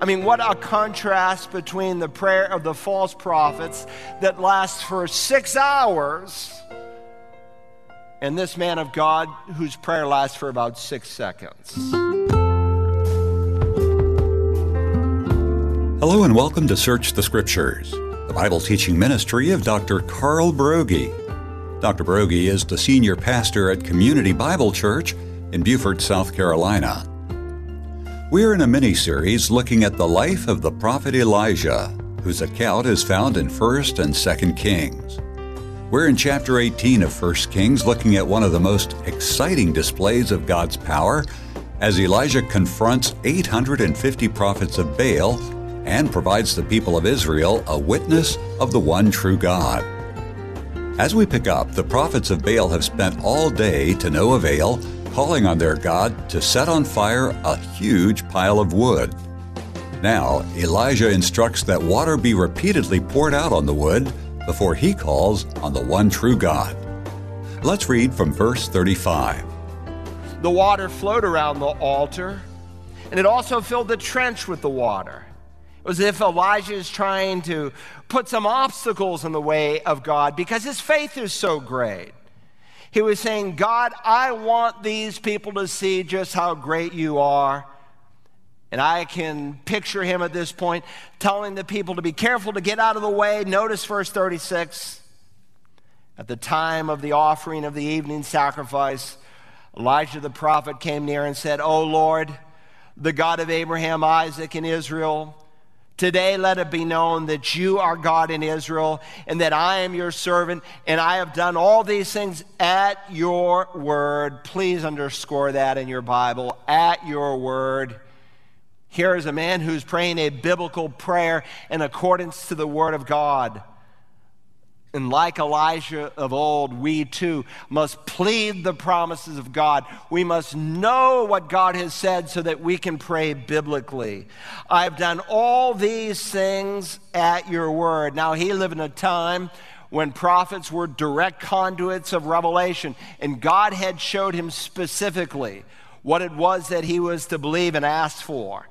I mean, what a contrast between the prayer of the false prophets that lasts for six hours and this man of God whose prayer lasts for about six seconds. Hello, and welcome to Search the Scriptures, the Bible teaching ministry of Dr. Carl Broggi. Dr. Broggi is the senior pastor at Community Bible Church in Beaufort, South Carolina. We're in a mini series looking at the life of the prophet Elijah, whose account is found in 1st and 2nd Kings. We're in chapter 18 of 1st Kings looking at one of the most exciting displays of God's power as Elijah confronts 850 prophets of Baal and provides the people of Israel a witness of the one true God. As we pick up, the prophets of Baal have spent all day to no avail calling on their God to set on fire a huge pile of wood. Now, Elijah instructs that water be repeatedly poured out on the wood before he calls on the one true God. Let's read from verse 35. The water flowed around the altar, and it also filled the trench with the water. It was as if Elijah is trying to put some obstacles in the way of God because his faith is so great. He was saying, God, I want these people to see just how great you are. And I can picture him at this point telling the people to be careful to get out of the way. Notice verse 36. At the time of the offering of the evening sacrifice, Elijah the prophet came near and said, O Lord, the God of Abraham, Isaac, and Israel, Today, let it be known that you are God in Israel and that I am your servant, and I have done all these things at your word. Please underscore that in your Bible at your word. Here is a man who's praying a biblical prayer in accordance to the word of God. And like Elijah of old, we too must plead the promises of God. We must know what God has said so that we can pray biblically. I've done all these things at your word. Now, he lived in a time when prophets were direct conduits of revelation, and God had showed him specifically what it was that he was to believe and ask for.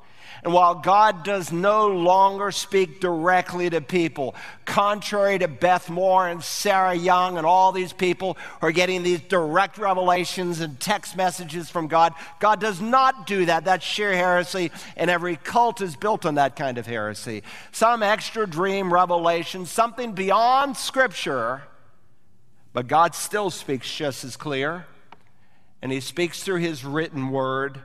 And while God does no longer speak directly to people, contrary to Beth Moore and Sarah Young and all these people who are getting these direct revelations and text messages from God, God does not do that. That's sheer heresy, and every cult is built on that kind of heresy. Some extra dream revelation, something beyond Scripture, but God still speaks just as clear, and He speaks through His written word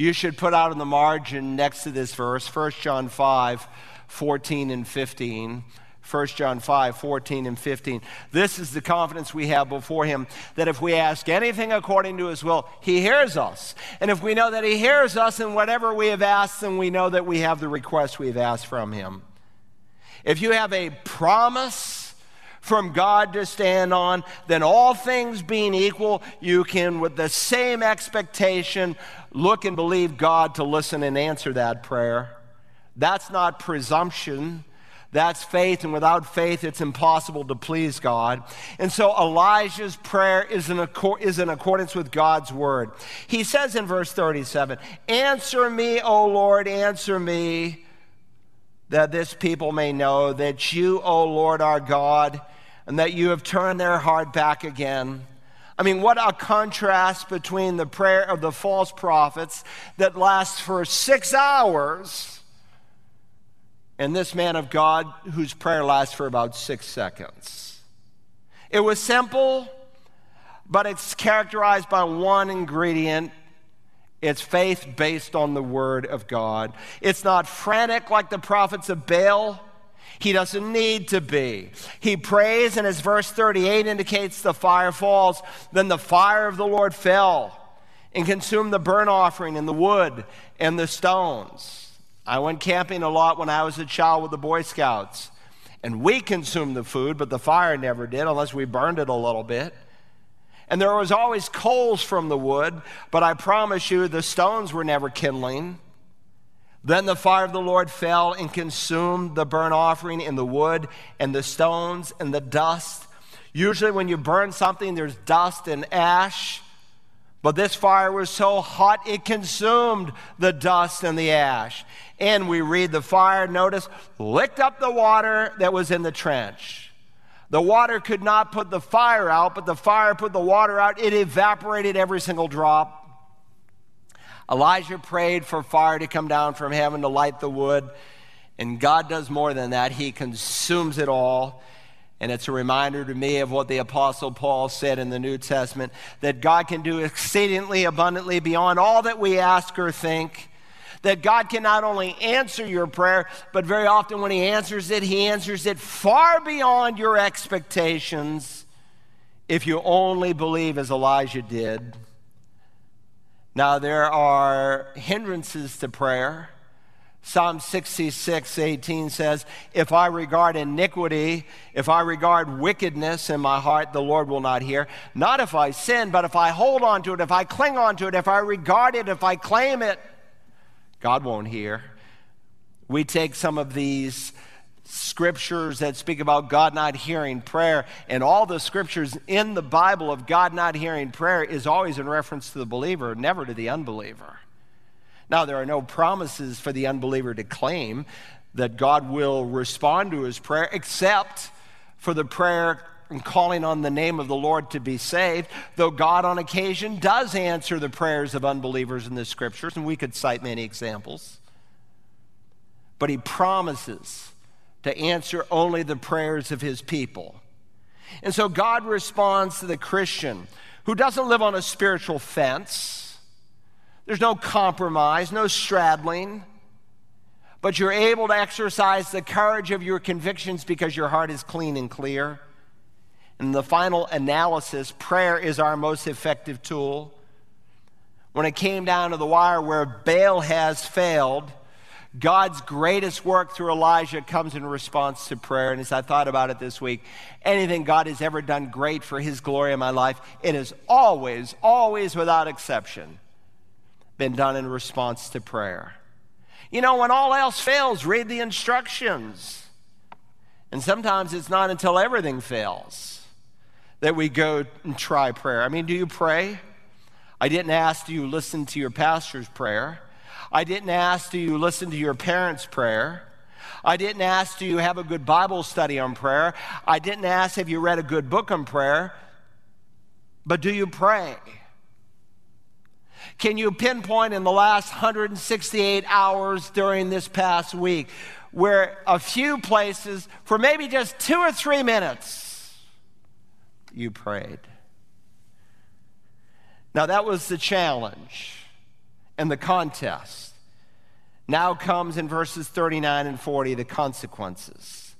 you should put out in the margin next to this verse 1 John 5 14 and 15. 1 John 5, 14 and 15. This is the confidence we have before Him that if we ask anything according to His will, He hears us. And if we know that He hears us in whatever we have asked, then we know that we have the request we've asked from Him. If you have a promise, from God to stand on, then all things being equal, you can, with the same expectation, look and believe God to listen and answer that prayer. That's not presumption. That's faith, and without faith, it's impossible to please God. And so Elijah's prayer is in, accord, is in accordance with God's word. He says in verse 37 Answer me, O Lord, answer me, that this people may know that you, O Lord, our God, and that you have turned their heart back again. I mean, what a contrast between the prayer of the false prophets that lasts for six hours and this man of God whose prayer lasts for about six seconds. It was simple, but it's characterized by one ingredient it's faith based on the word of God. It's not frantic like the prophets of Baal. He doesn't need to be. He prays, and as verse 38 indicates, the fire falls. Then the fire of the Lord fell and consumed the burnt offering and the wood and the stones. I went camping a lot when I was a child with the Boy Scouts, and we consumed the food, but the fire never did unless we burned it a little bit. And there was always coals from the wood, but I promise you the stones were never kindling. Then the fire of the Lord fell and consumed the burnt offering and the wood and the stones and the dust. Usually, when you burn something, there's dust and ash. But this fire was so hot it consumed the dust and the ash. And we read the fire, notice, licked up the water that was in the trench. The water could not put the fire out, but the fire put the water out. It evaporated every single drop. Elijah prayed for fire to come down from heaven to light the wood. And God does more than that, He consumes it all. And it's a reminder to me of what the Apostle Paul said in the New Testament that God can do exceedingly abundantly beyond all that we ask or think. That God can not only answer your prayer, but very often when He answers it, He answers it far beyond your expectations if you only believe as Elijah did. Now, there are hindrances to prayer. Psalm 66, 18 says, If I regard iniquity, if I regard wickedness in my heart, the Lord will not hear. Not if I sin, but if I hold on to it, if I cling on to it, if I regard it, if I claim it, God won't hear. We take some of these scriptures that speak about God not hearing prayer, and all the scriptures in the Bible of God not hearing prayer is always in reference to the believer, never to the unbeliever. Now, there are no promises for the unbeliever to claim that God will respond to his prayer, except for the prayer and calling on the name of the Lord to be saved, though God on occasion does answer the prayers of unbelievers in the scriptures, and we could cite many examples. But he promises to answer only the prayers of his people. And so God responds to the Christian who doesn't live on a spiritual fence there's no compromise, no straddling, but you're able to exercise the courage of your convictions because your heart is clean and clear. And the final analysis, prayer is our most effective tool. When it came down to the wire where Baal has failed, God's greatest work through Elijah comes in response to prayer. And as I thought about it this week, anything God has ever done great for his glory in my life, it has always, always without exception been done in response to prayer. You know, when all else fails, read the instructions. And sometimes it's not until everything fails that we go and try prayer. I mean, do you pray? I didn't ask, do you listen to your pastor's prayer? I didn't ask, do you listen to your parents' prayer? I didn't ask, do you have a good Bible study on prayer? I didn't ask, have you read a good book on prayer? But do you pray? Can you pinpoint in the last 168 hours during this past week where a few places, for maybe just two or three minutes, you prayed? Now, that was the challenge and the contest. Now comes in verses 39 and 40 the consequences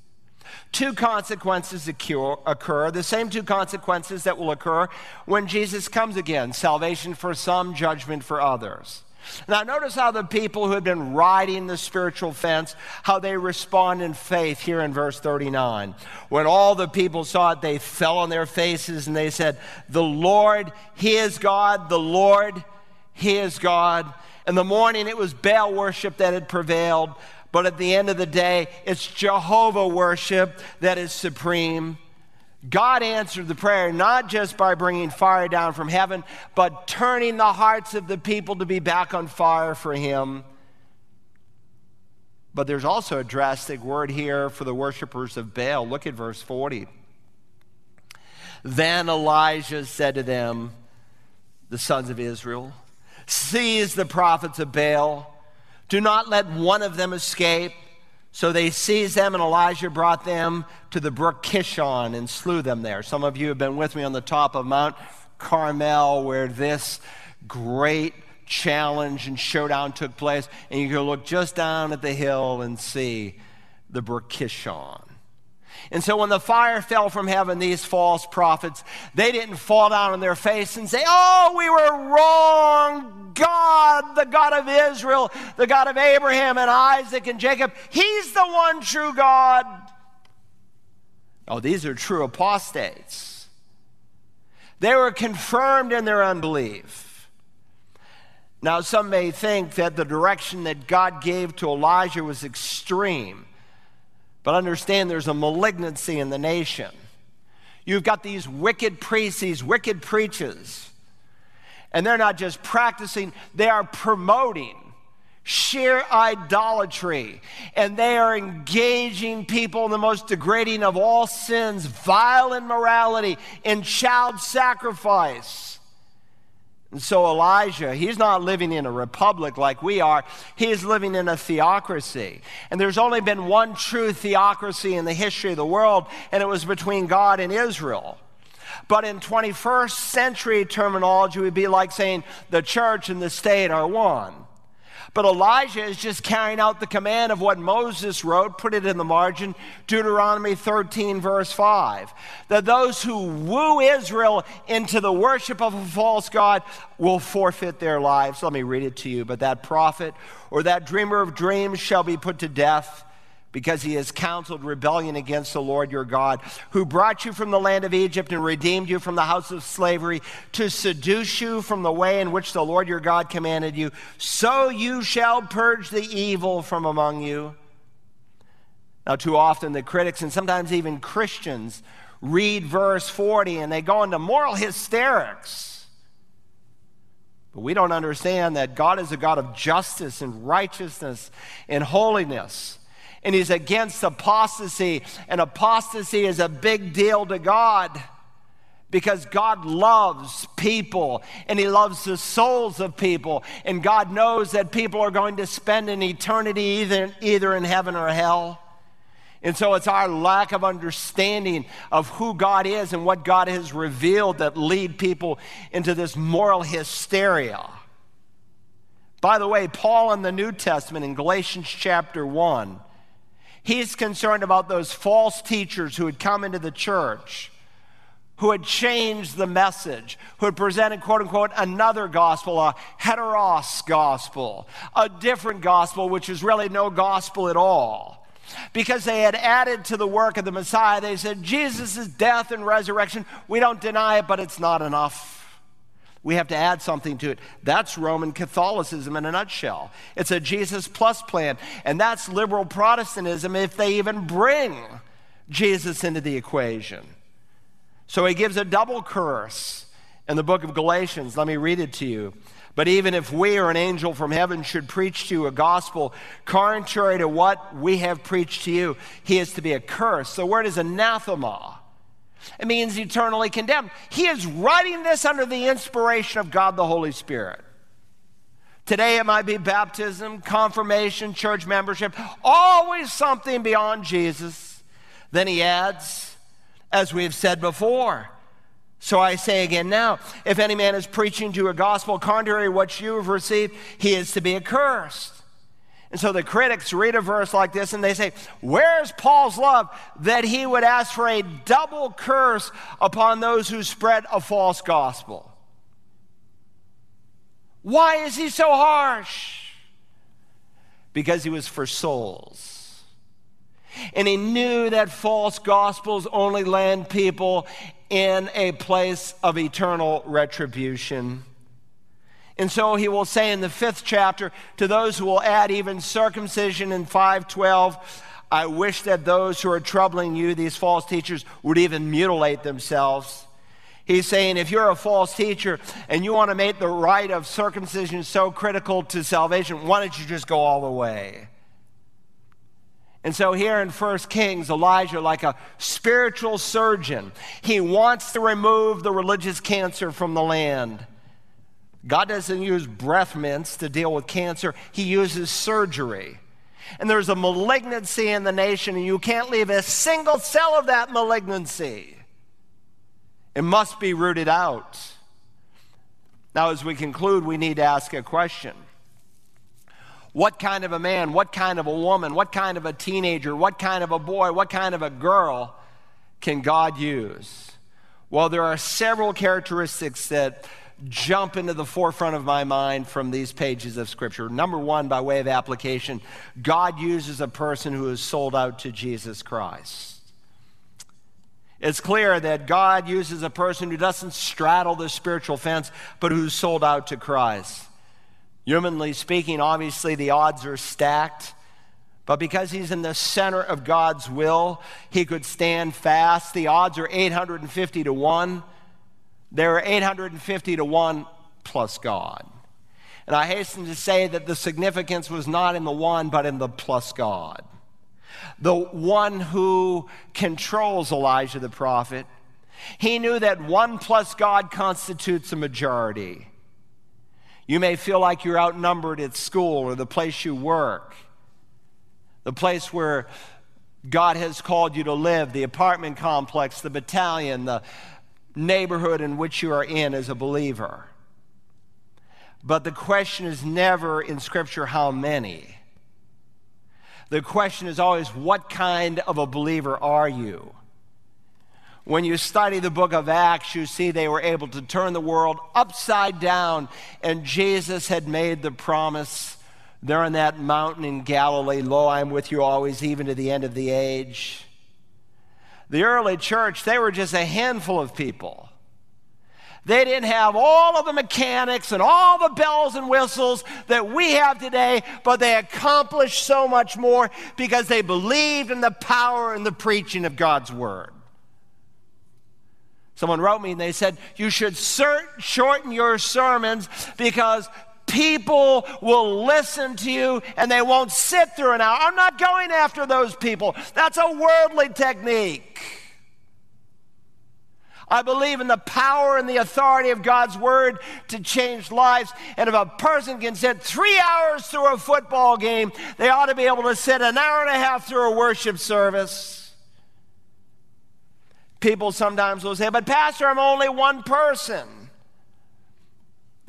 two consequences occur, the same two consequences that will occur when Jesus comes again salvation for some, judgment for others. Now, notice how the people who had been riding the spiritual fence, how they respond in faith here in verse 39. When all the people saw it, they fell on their faces and they said, The Lord, He is God, the Lord, He is God. In the morning, it was Baal worship that had prevailed. But at the end of the day, it's Jehovah worship that is supreme. God answered the prayer not just by bringing fire down from heaven, but turning the hearts of the people to be back on fire for Him. But there's also a drastic word here for the worshipers of Baal. Look at verse 40. Then Elijah said to them, the sons of Israel, Seize the prophets of Baal do not let one of them escape. So they seized them, and Elijah brought them to the brook Kishon and slew them there. Some of you have been with me on the top of Mount Carmel, where this great challenge and showdown took place. And you can look just down at the hill and see the brook Kishon. And so when the fire fell from heaven, these false prophets, they didn't fall down on their face and say, Oh, we were wrong. God, the God of Israel, the God of Abraham and Isaac and Jacob, He's the one true God. Oh, these are true apostates. They were confirmed in their unbelief. Now, some may think that the direction that God gave to Elijah was extreme. But understand there's a malignancy in the nation. You've got these wicked priests, these wicked preachers. And they're not just practicing, they are promoting sheer idolatry. And they are engaging people in the most degrading of all sins, vile immorality, in child sacrifice. And so Elijah, he's not living in a republic like we are. He is living in a theocracy. And there's only been one true theocracy in the history of the world, and it was between God and Israel. But in 21st century terminology, it would be like saying the church and the state are one. But Elijah is just carrying out the command of what Moses wrote, put it in the margin, Deuteronomy 13, verse 5. That those who woo Israel into the worship of a false God will forfeit their lives. Let me read it to you. But that prophet or that dreamer of dreams shall be put to death because he has counseled rebellion against the Lord your God, who brought you from the land of Egypt and redeemed you from the house of slavery, to seduce you from the way in which the Lord your God commanded you. So you shall purge the evil from among you. Now, too often the critics and sometimes even Christians read verse 40 and they go into moral hysterics. But we don't understand that God is a God of justice and righteousness and holiness and he's against apostasy. And apostasy is a big deal to God because God loves people and He loves the souls of people. And God knows that people are going to spend an eternity either, either in heaven or hell. And so it's our lack of understanding of who God is and what God has revealed that lead people into this moral hysteria. By the way, Paul in the New Testament in Galatians chapter 1 He's concerned about those false teachers who had come into the church, who had changed the message, who had presented, quote unquote, another gospel, a heteros gospel, a different gospel, which is really no gospel at all. Because they had added to the work of the Messiah, they said, Jesus' death and resurrection, we don't deny it, but it's not enough. We have to add something to it. That's Roman Catholicism in a nutshell. It's a Jesus plus plan. And that's liberal Protestantism if they even bring Jesus into the equation. So he gives a double curse in the book of Galatians. Let me read it to you. But even if we or an angel from heaven should preach to you a gospel contrary to what we have preached to you, he is to be accursed. The word is anathema. It means eternally condemned. He is writing this under the inspiration of God the Holy Spirit. Today it might be baptism, confirmation, church membership, always something beyond Jesus. Then he adds, as we've said before, so I say again now, if any man is preaching to a gospel contrary to what you have received, he is to be accursed. And so the critics read a verse like this and they say, Where's Paul's love that he would ask for a double curse upon those who spread a false gospel? Why is he so harsh? Because he was for souls. And he knew that false gospels only land people in a place of eternal retribution. And so he will say in the fifth chapter to those who will add even circumcision in 512, I wish that those who are troubling you, these false teachers, would even mutilate themselves. He's saying if you're a false teacher and you want to make the rite of circumcision so critical to salvation, why don't you just go all the way? And so here in 1 Kings, Elijah, like a spiritual surgeon, he wants to remove the religious cancer from the land. God doesn't use breath mints to deal with cancer, He uses surgery. And there's a malignancy in the nation, and you can't leave a single cell of that malignancy. It must be rooted out. Now, as we conclude, we need to ask a question What kind of a man, what kind of a woman, what kind of a teenager, what kind of a boy, what kind of a girl can God use? Well, there are several characteristics that jump into the forefront of my mind from these pages of Scripture. Number one, by way of application, God uses a person who is sold out to Jesus Christ. It's clear that God uses a person who doesn't straddle the spiritual fence, but who's sold out to Christ. Humanly speaking, obviously the odds are stacked. But because he's in the center of God's will, he could stand fast. The odds are 850 to 1. There are 850 to 1 plus God. And I hasten to say that the significance was not in the one, but in the plus God. The one who controls Elijah the prophet. He knew that one plus God constitutes a majority. You may feel like you're outnumbered at school or the place you work, the place where God has called you to live, the apartment complex, the battalion, the neighborhood in which you are in as a believer. But the question is never in Scripture how many. The question is always what kind of a believer are you? When you study the book of Acts, you see they were able to turn the world upside down, and Jesus had made the promise there on that mountain in Galilee Lo, I am with you always, even to the end of the age. The early church, they were just a handful of people. They didn't have all of the mechanics and all the bells and whistles that we have today, but they accomplished so much more because they believed in the power and the preaching of God's word. Someone wrote me and they said, You should shorten your sermons because people will listen to you and they won't sit through an hour. I'm not going after those people. That's a worldly technique. I believe in the power and the authority of God's word to change lives. And if a person can sit three hours through a football game, they ought to be able to sit an hour and a half through a worship service. People sometimes will say, but Pastor, I'm only one person.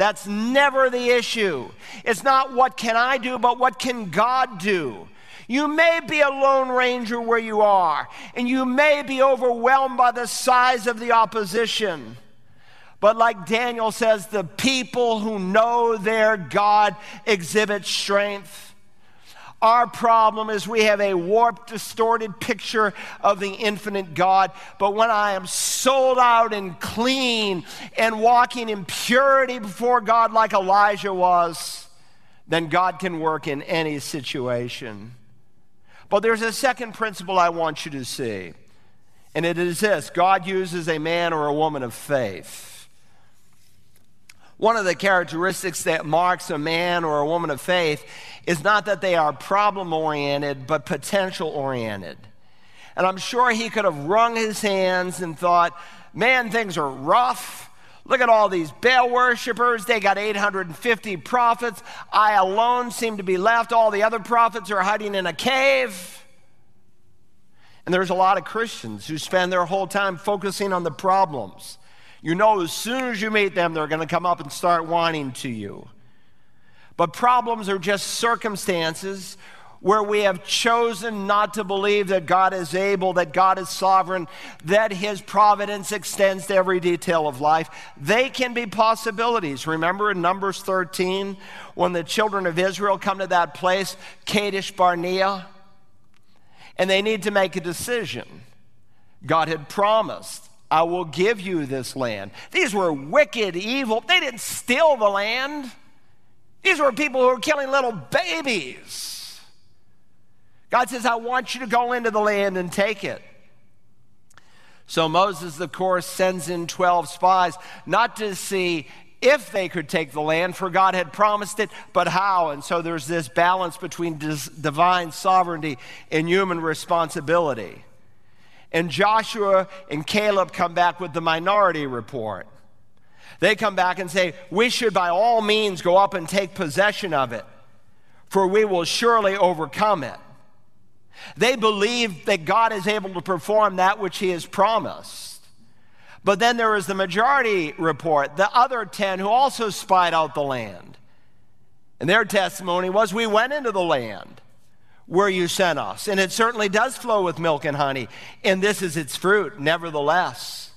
That's never the issue. It's not what can I do, but what can God do. You may be a lone ranger where you are, and you may be overwhelmed by the size of the opposition. But like Daniel says, the people who know their God exhibit strength. Our problem is we have a warped, distorted picture of the infinite God. But when I am sold out and clean and walking in purity before God like Elijah was, then God can work in any situation. But there's a second principle I want you to see, and it is this God uses a man or a woman of faith. One of the characteristics that marks a man or a woman of faith is not that they are problem oriented, but potential oriented. And I'm sure he could have wrung his hands and thought, man, things are rough. Look at all these Baal worshippers. They got 850 prophets. I alone seem to be left. All the other prophets are hiding in a cave. And there's a lot of Christians who spend their whole time focusing on the problems you know, as soon as you meet them, they're going to come up and start whining to you. But problems are just circumstances where we have chosen not to believe that God is able, that God is sovereign, that His providence extends to every detail of life. They can be possibilities. Remember in Numbers 13, when the children of Israel come to that place, Kadesh Barnea, and they need to make a decision. God had promised I will give you this land. These were wicked, evil. They didn't steal the land. These were people who were killing little babies. God says, I want you to go into the land and take it. So Moses, of course, sends in 12 spies, not to see if they could take the land, for God had promised it, but how. And so there's this balance between divine sovereignty and human responsibility. And Joshua and Caleb come back with the minority report. They come back and say, We should by all means go up and take possession of it, for we will surely overcome it. They believe that God is able to perform that which He has promised. But then there is the majority report, the other 10 who also spied out the land. And their testimony was, We went into the land where you sent us. And it certainly does flow with milk and honey, and this is its fruit, nevertheless.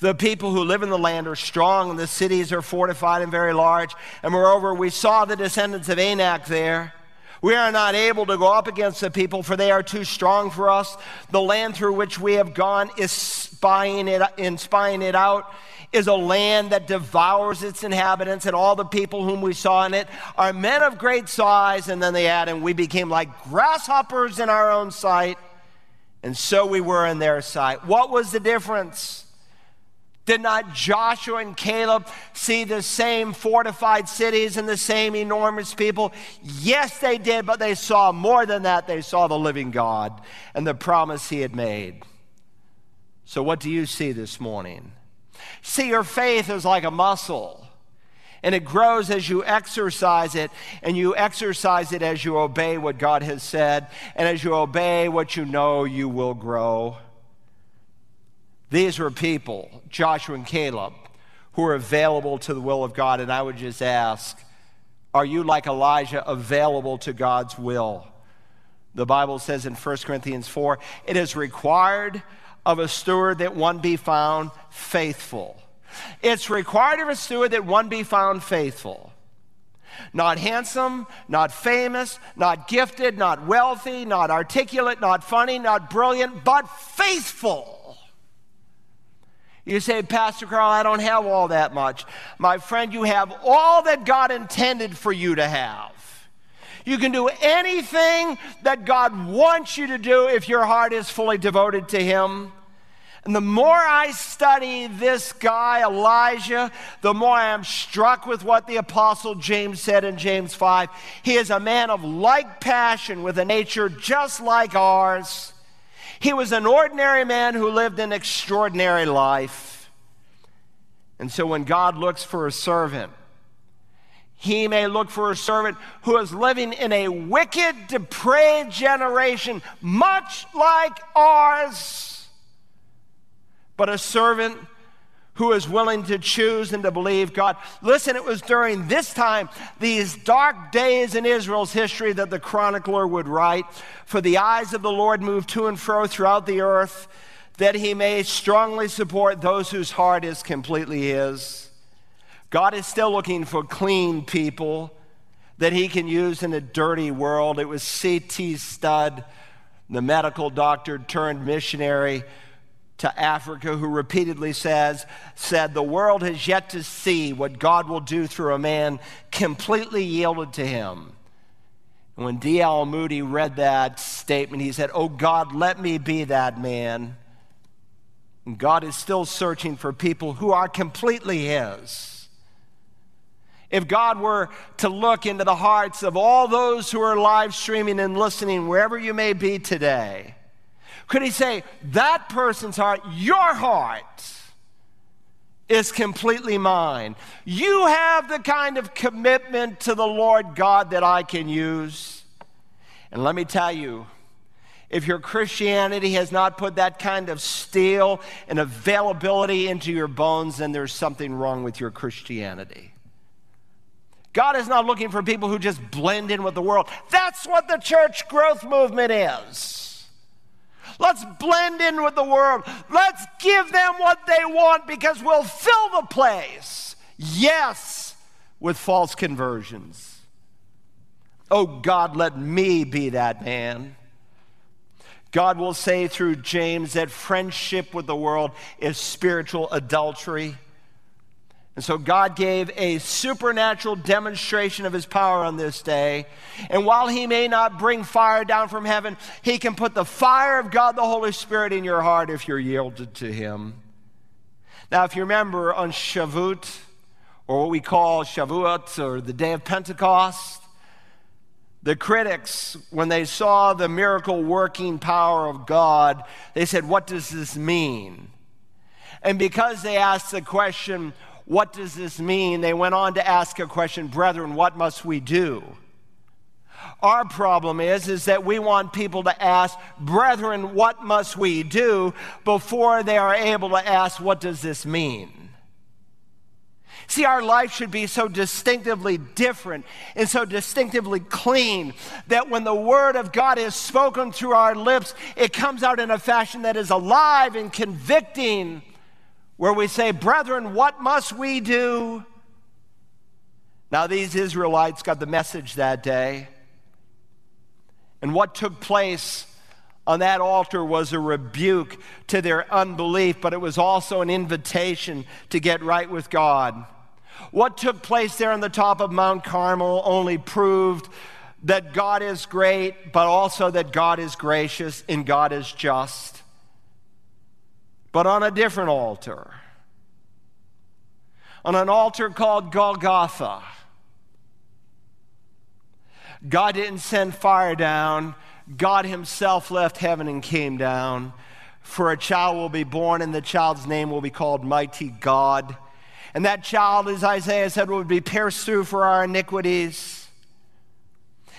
The people who live in the land are strong, and the cities are fortified and very large. And moreover, we saw the descendants of Anak there. We are not able to go up against the people, for they are too strong for us. The land through which we have gone is spying it, in spying it out is a land that devours its inhabitants, and all the people whom we saw in it are men of great size. And then they add, and we became like grasshoppers in our own sight, and so we were in their sight. What was the difference? Did not Joshua and Caleb see the same fortified cities and the same enormous people? Yes, they did, but they saw more than that. They saw the living God and the promise he had made. So, what do you see this morning? See, your faith is like a muscle, and it grows as you exercise it, and you exercise it as you obey what God has said, and as you obey what you know, you will grow. These were people, Joshua and Caleb, who were available to the will of God. And I would just ask, are you like Elijah, available to God's will? The Bible says in 1 Corinthians 4 it is required of a steward that one be found faithful. It's required of a steward that one be found faithful. Not handsome, not famous, not gifted, not wealthy, not articulate, not funny, not brilliant, but faithful. You say, Pastor Carl, I don't have all that much. My friend, you have all that God intended for you to have. You can do anything that God wants you to do if your heart is fully devoted to Him. And the more I study this guy, Elijah, the more I am struck with what the Apostle James said in James 5. He is a man of like passion with a nature just like ours. He was an ordinary man who lived an extraordinary life. And so when God looks for a servant, he may look for a servant who is living in a wicked, depraved generation, much like ours, but a servant who is willing to choose and to believe God. Listen, it was during this time, these dark days in Israel's history, that the chronicler would write For the eyes of the Lord move to and fro throughout the earth, that he may strongly support those whose heart is completely his. God is still looking for clean people that he can use in a dirty world. It was C.T. Studd, the medical doctor turned missionary to Africa who repeatedly says, said, The world has yet to see what God will do through a man completely yielded to him. When D.L. Moody read that statement, he said, Oh God, let me be that man. And God is still searching for people who are completely His. If God were to look into the hearts of all those who are live streaming and listening, wherever you may be today, could he say, that person's heart, your heart, is completely mine? You have the kind of commitment to the Lord God that I can use. And let me tell you, if your Christianity has not put that kind of steel and availability into your bones, then there's something wrong with your Christianity. God is not looking for people who just blend in with the world. That's what the church growth movement is. Let's blend in with the world. Let's give them what they want because we'll fill the place. Yes, with false conversions. Oh God, let me be that man. God will say through James that friendship with the world is spiritual adultery. And so God gave a supernatural demonstration of his power on this day. And while he may not bring fire down from heaven, he can put the fire of God the Holy Spirit in your heart if you're yielded to him. Now, if you remember on Shavuot, or what we call Shavuot, or the day of Pentecost, the critics, when they saw the miracle working power of God, they said, What does this mean? And because they asked the question, what does this mean? They went on to ask a question, brethren, what must we do? Our problem is, is that we want people to ask, brethren, what must we do before they are able to ask, what does this mean? See, our life should be so distinctively different and so distinctively clean that when the Word of God is spoken through our lips, it comes out in a fashion that is alive and convicting where we say, Brethren, what must we do? Now, these Israelites got the message that day. And what took place on that altar was a rebuke to their unbelief, but it was also an invitation to get right with God. What took place there on the top of Mount Carmel only proved that God is great, but also that God is gracious and God is just but on a different altar. on an altar called Golgotha. God didn't send fire down, God Himself left heaven and came down. For a child will be born, and the child's name will be called Mighty God. And that child, as Isaiah said, would be pierced through for our iniquities.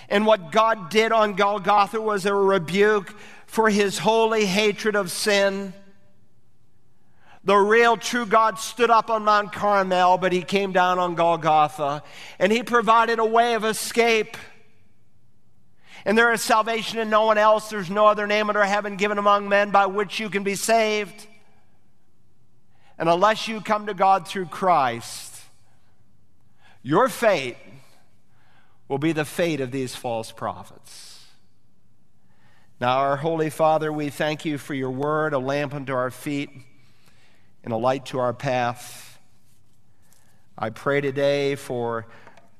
And what God did on Golgotha was a rebuke for his holy hatred of sin. The real true God stood up on Mount Carmel, but he came down on Golgotha and he provided a way of escape. And there is salvation in no one else. There's no other name under heaven given among men by which you can be saved. And unless you come to God through Christ, your fate will be the fate of these false prophets. Now, our Holy Father, we thank you for your word, a lamp unto our feet and a light to our path. I pray today for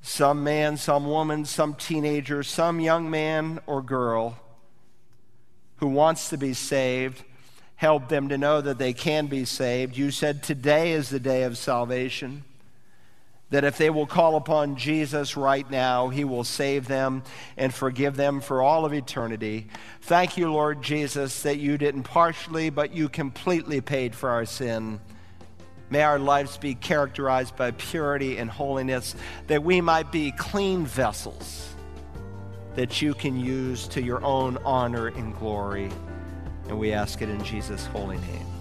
some man, some woman, some teenager, some young man or girl who wants to be saved. Help them to know that they can be saved. You said today is the day of salvation. That if they will call upon Jesus right now, he will save them and forgive them for all of eternity. Thank you, Lord Jesus, that you didn't partially, but you completely paid for our sin. May our lives be characterized by purity and holiness, that we might be clean vessels that you can use to your own honor and glory. And we ask it in Jesus' holy name.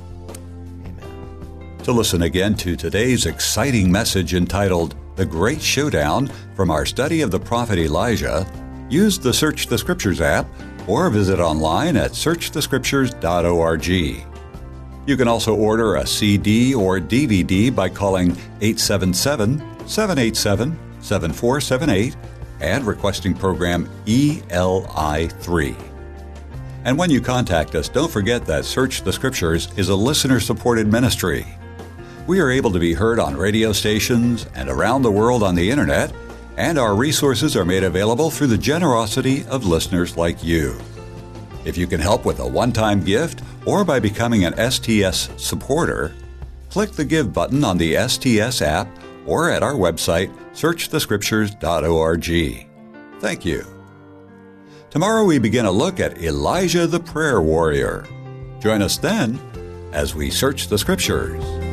To listen again to today's exciting message entitled The Great Showdown from our study of the prophet Elijah, use the Search the Scriptures app or visit online at searchthescriptures.org. You can also order a CD or DVD by calling 877 787 7478 and requesting program ELI3. And when you contact us, don't forget that Search the Scriptures is a listener supported ministry. We are able to be heard on radio stations and around the world on the internet, and our resources are made available through the generosity of listeners like you. If you can help with a one time gift or by becoming an STS supporter, click the Give button on the STS app or at our website, searchthescriptures.org. Thank you. Tomorrow we begin a look at Elijah the prayer warrior. Join us then as we search the Scriptures.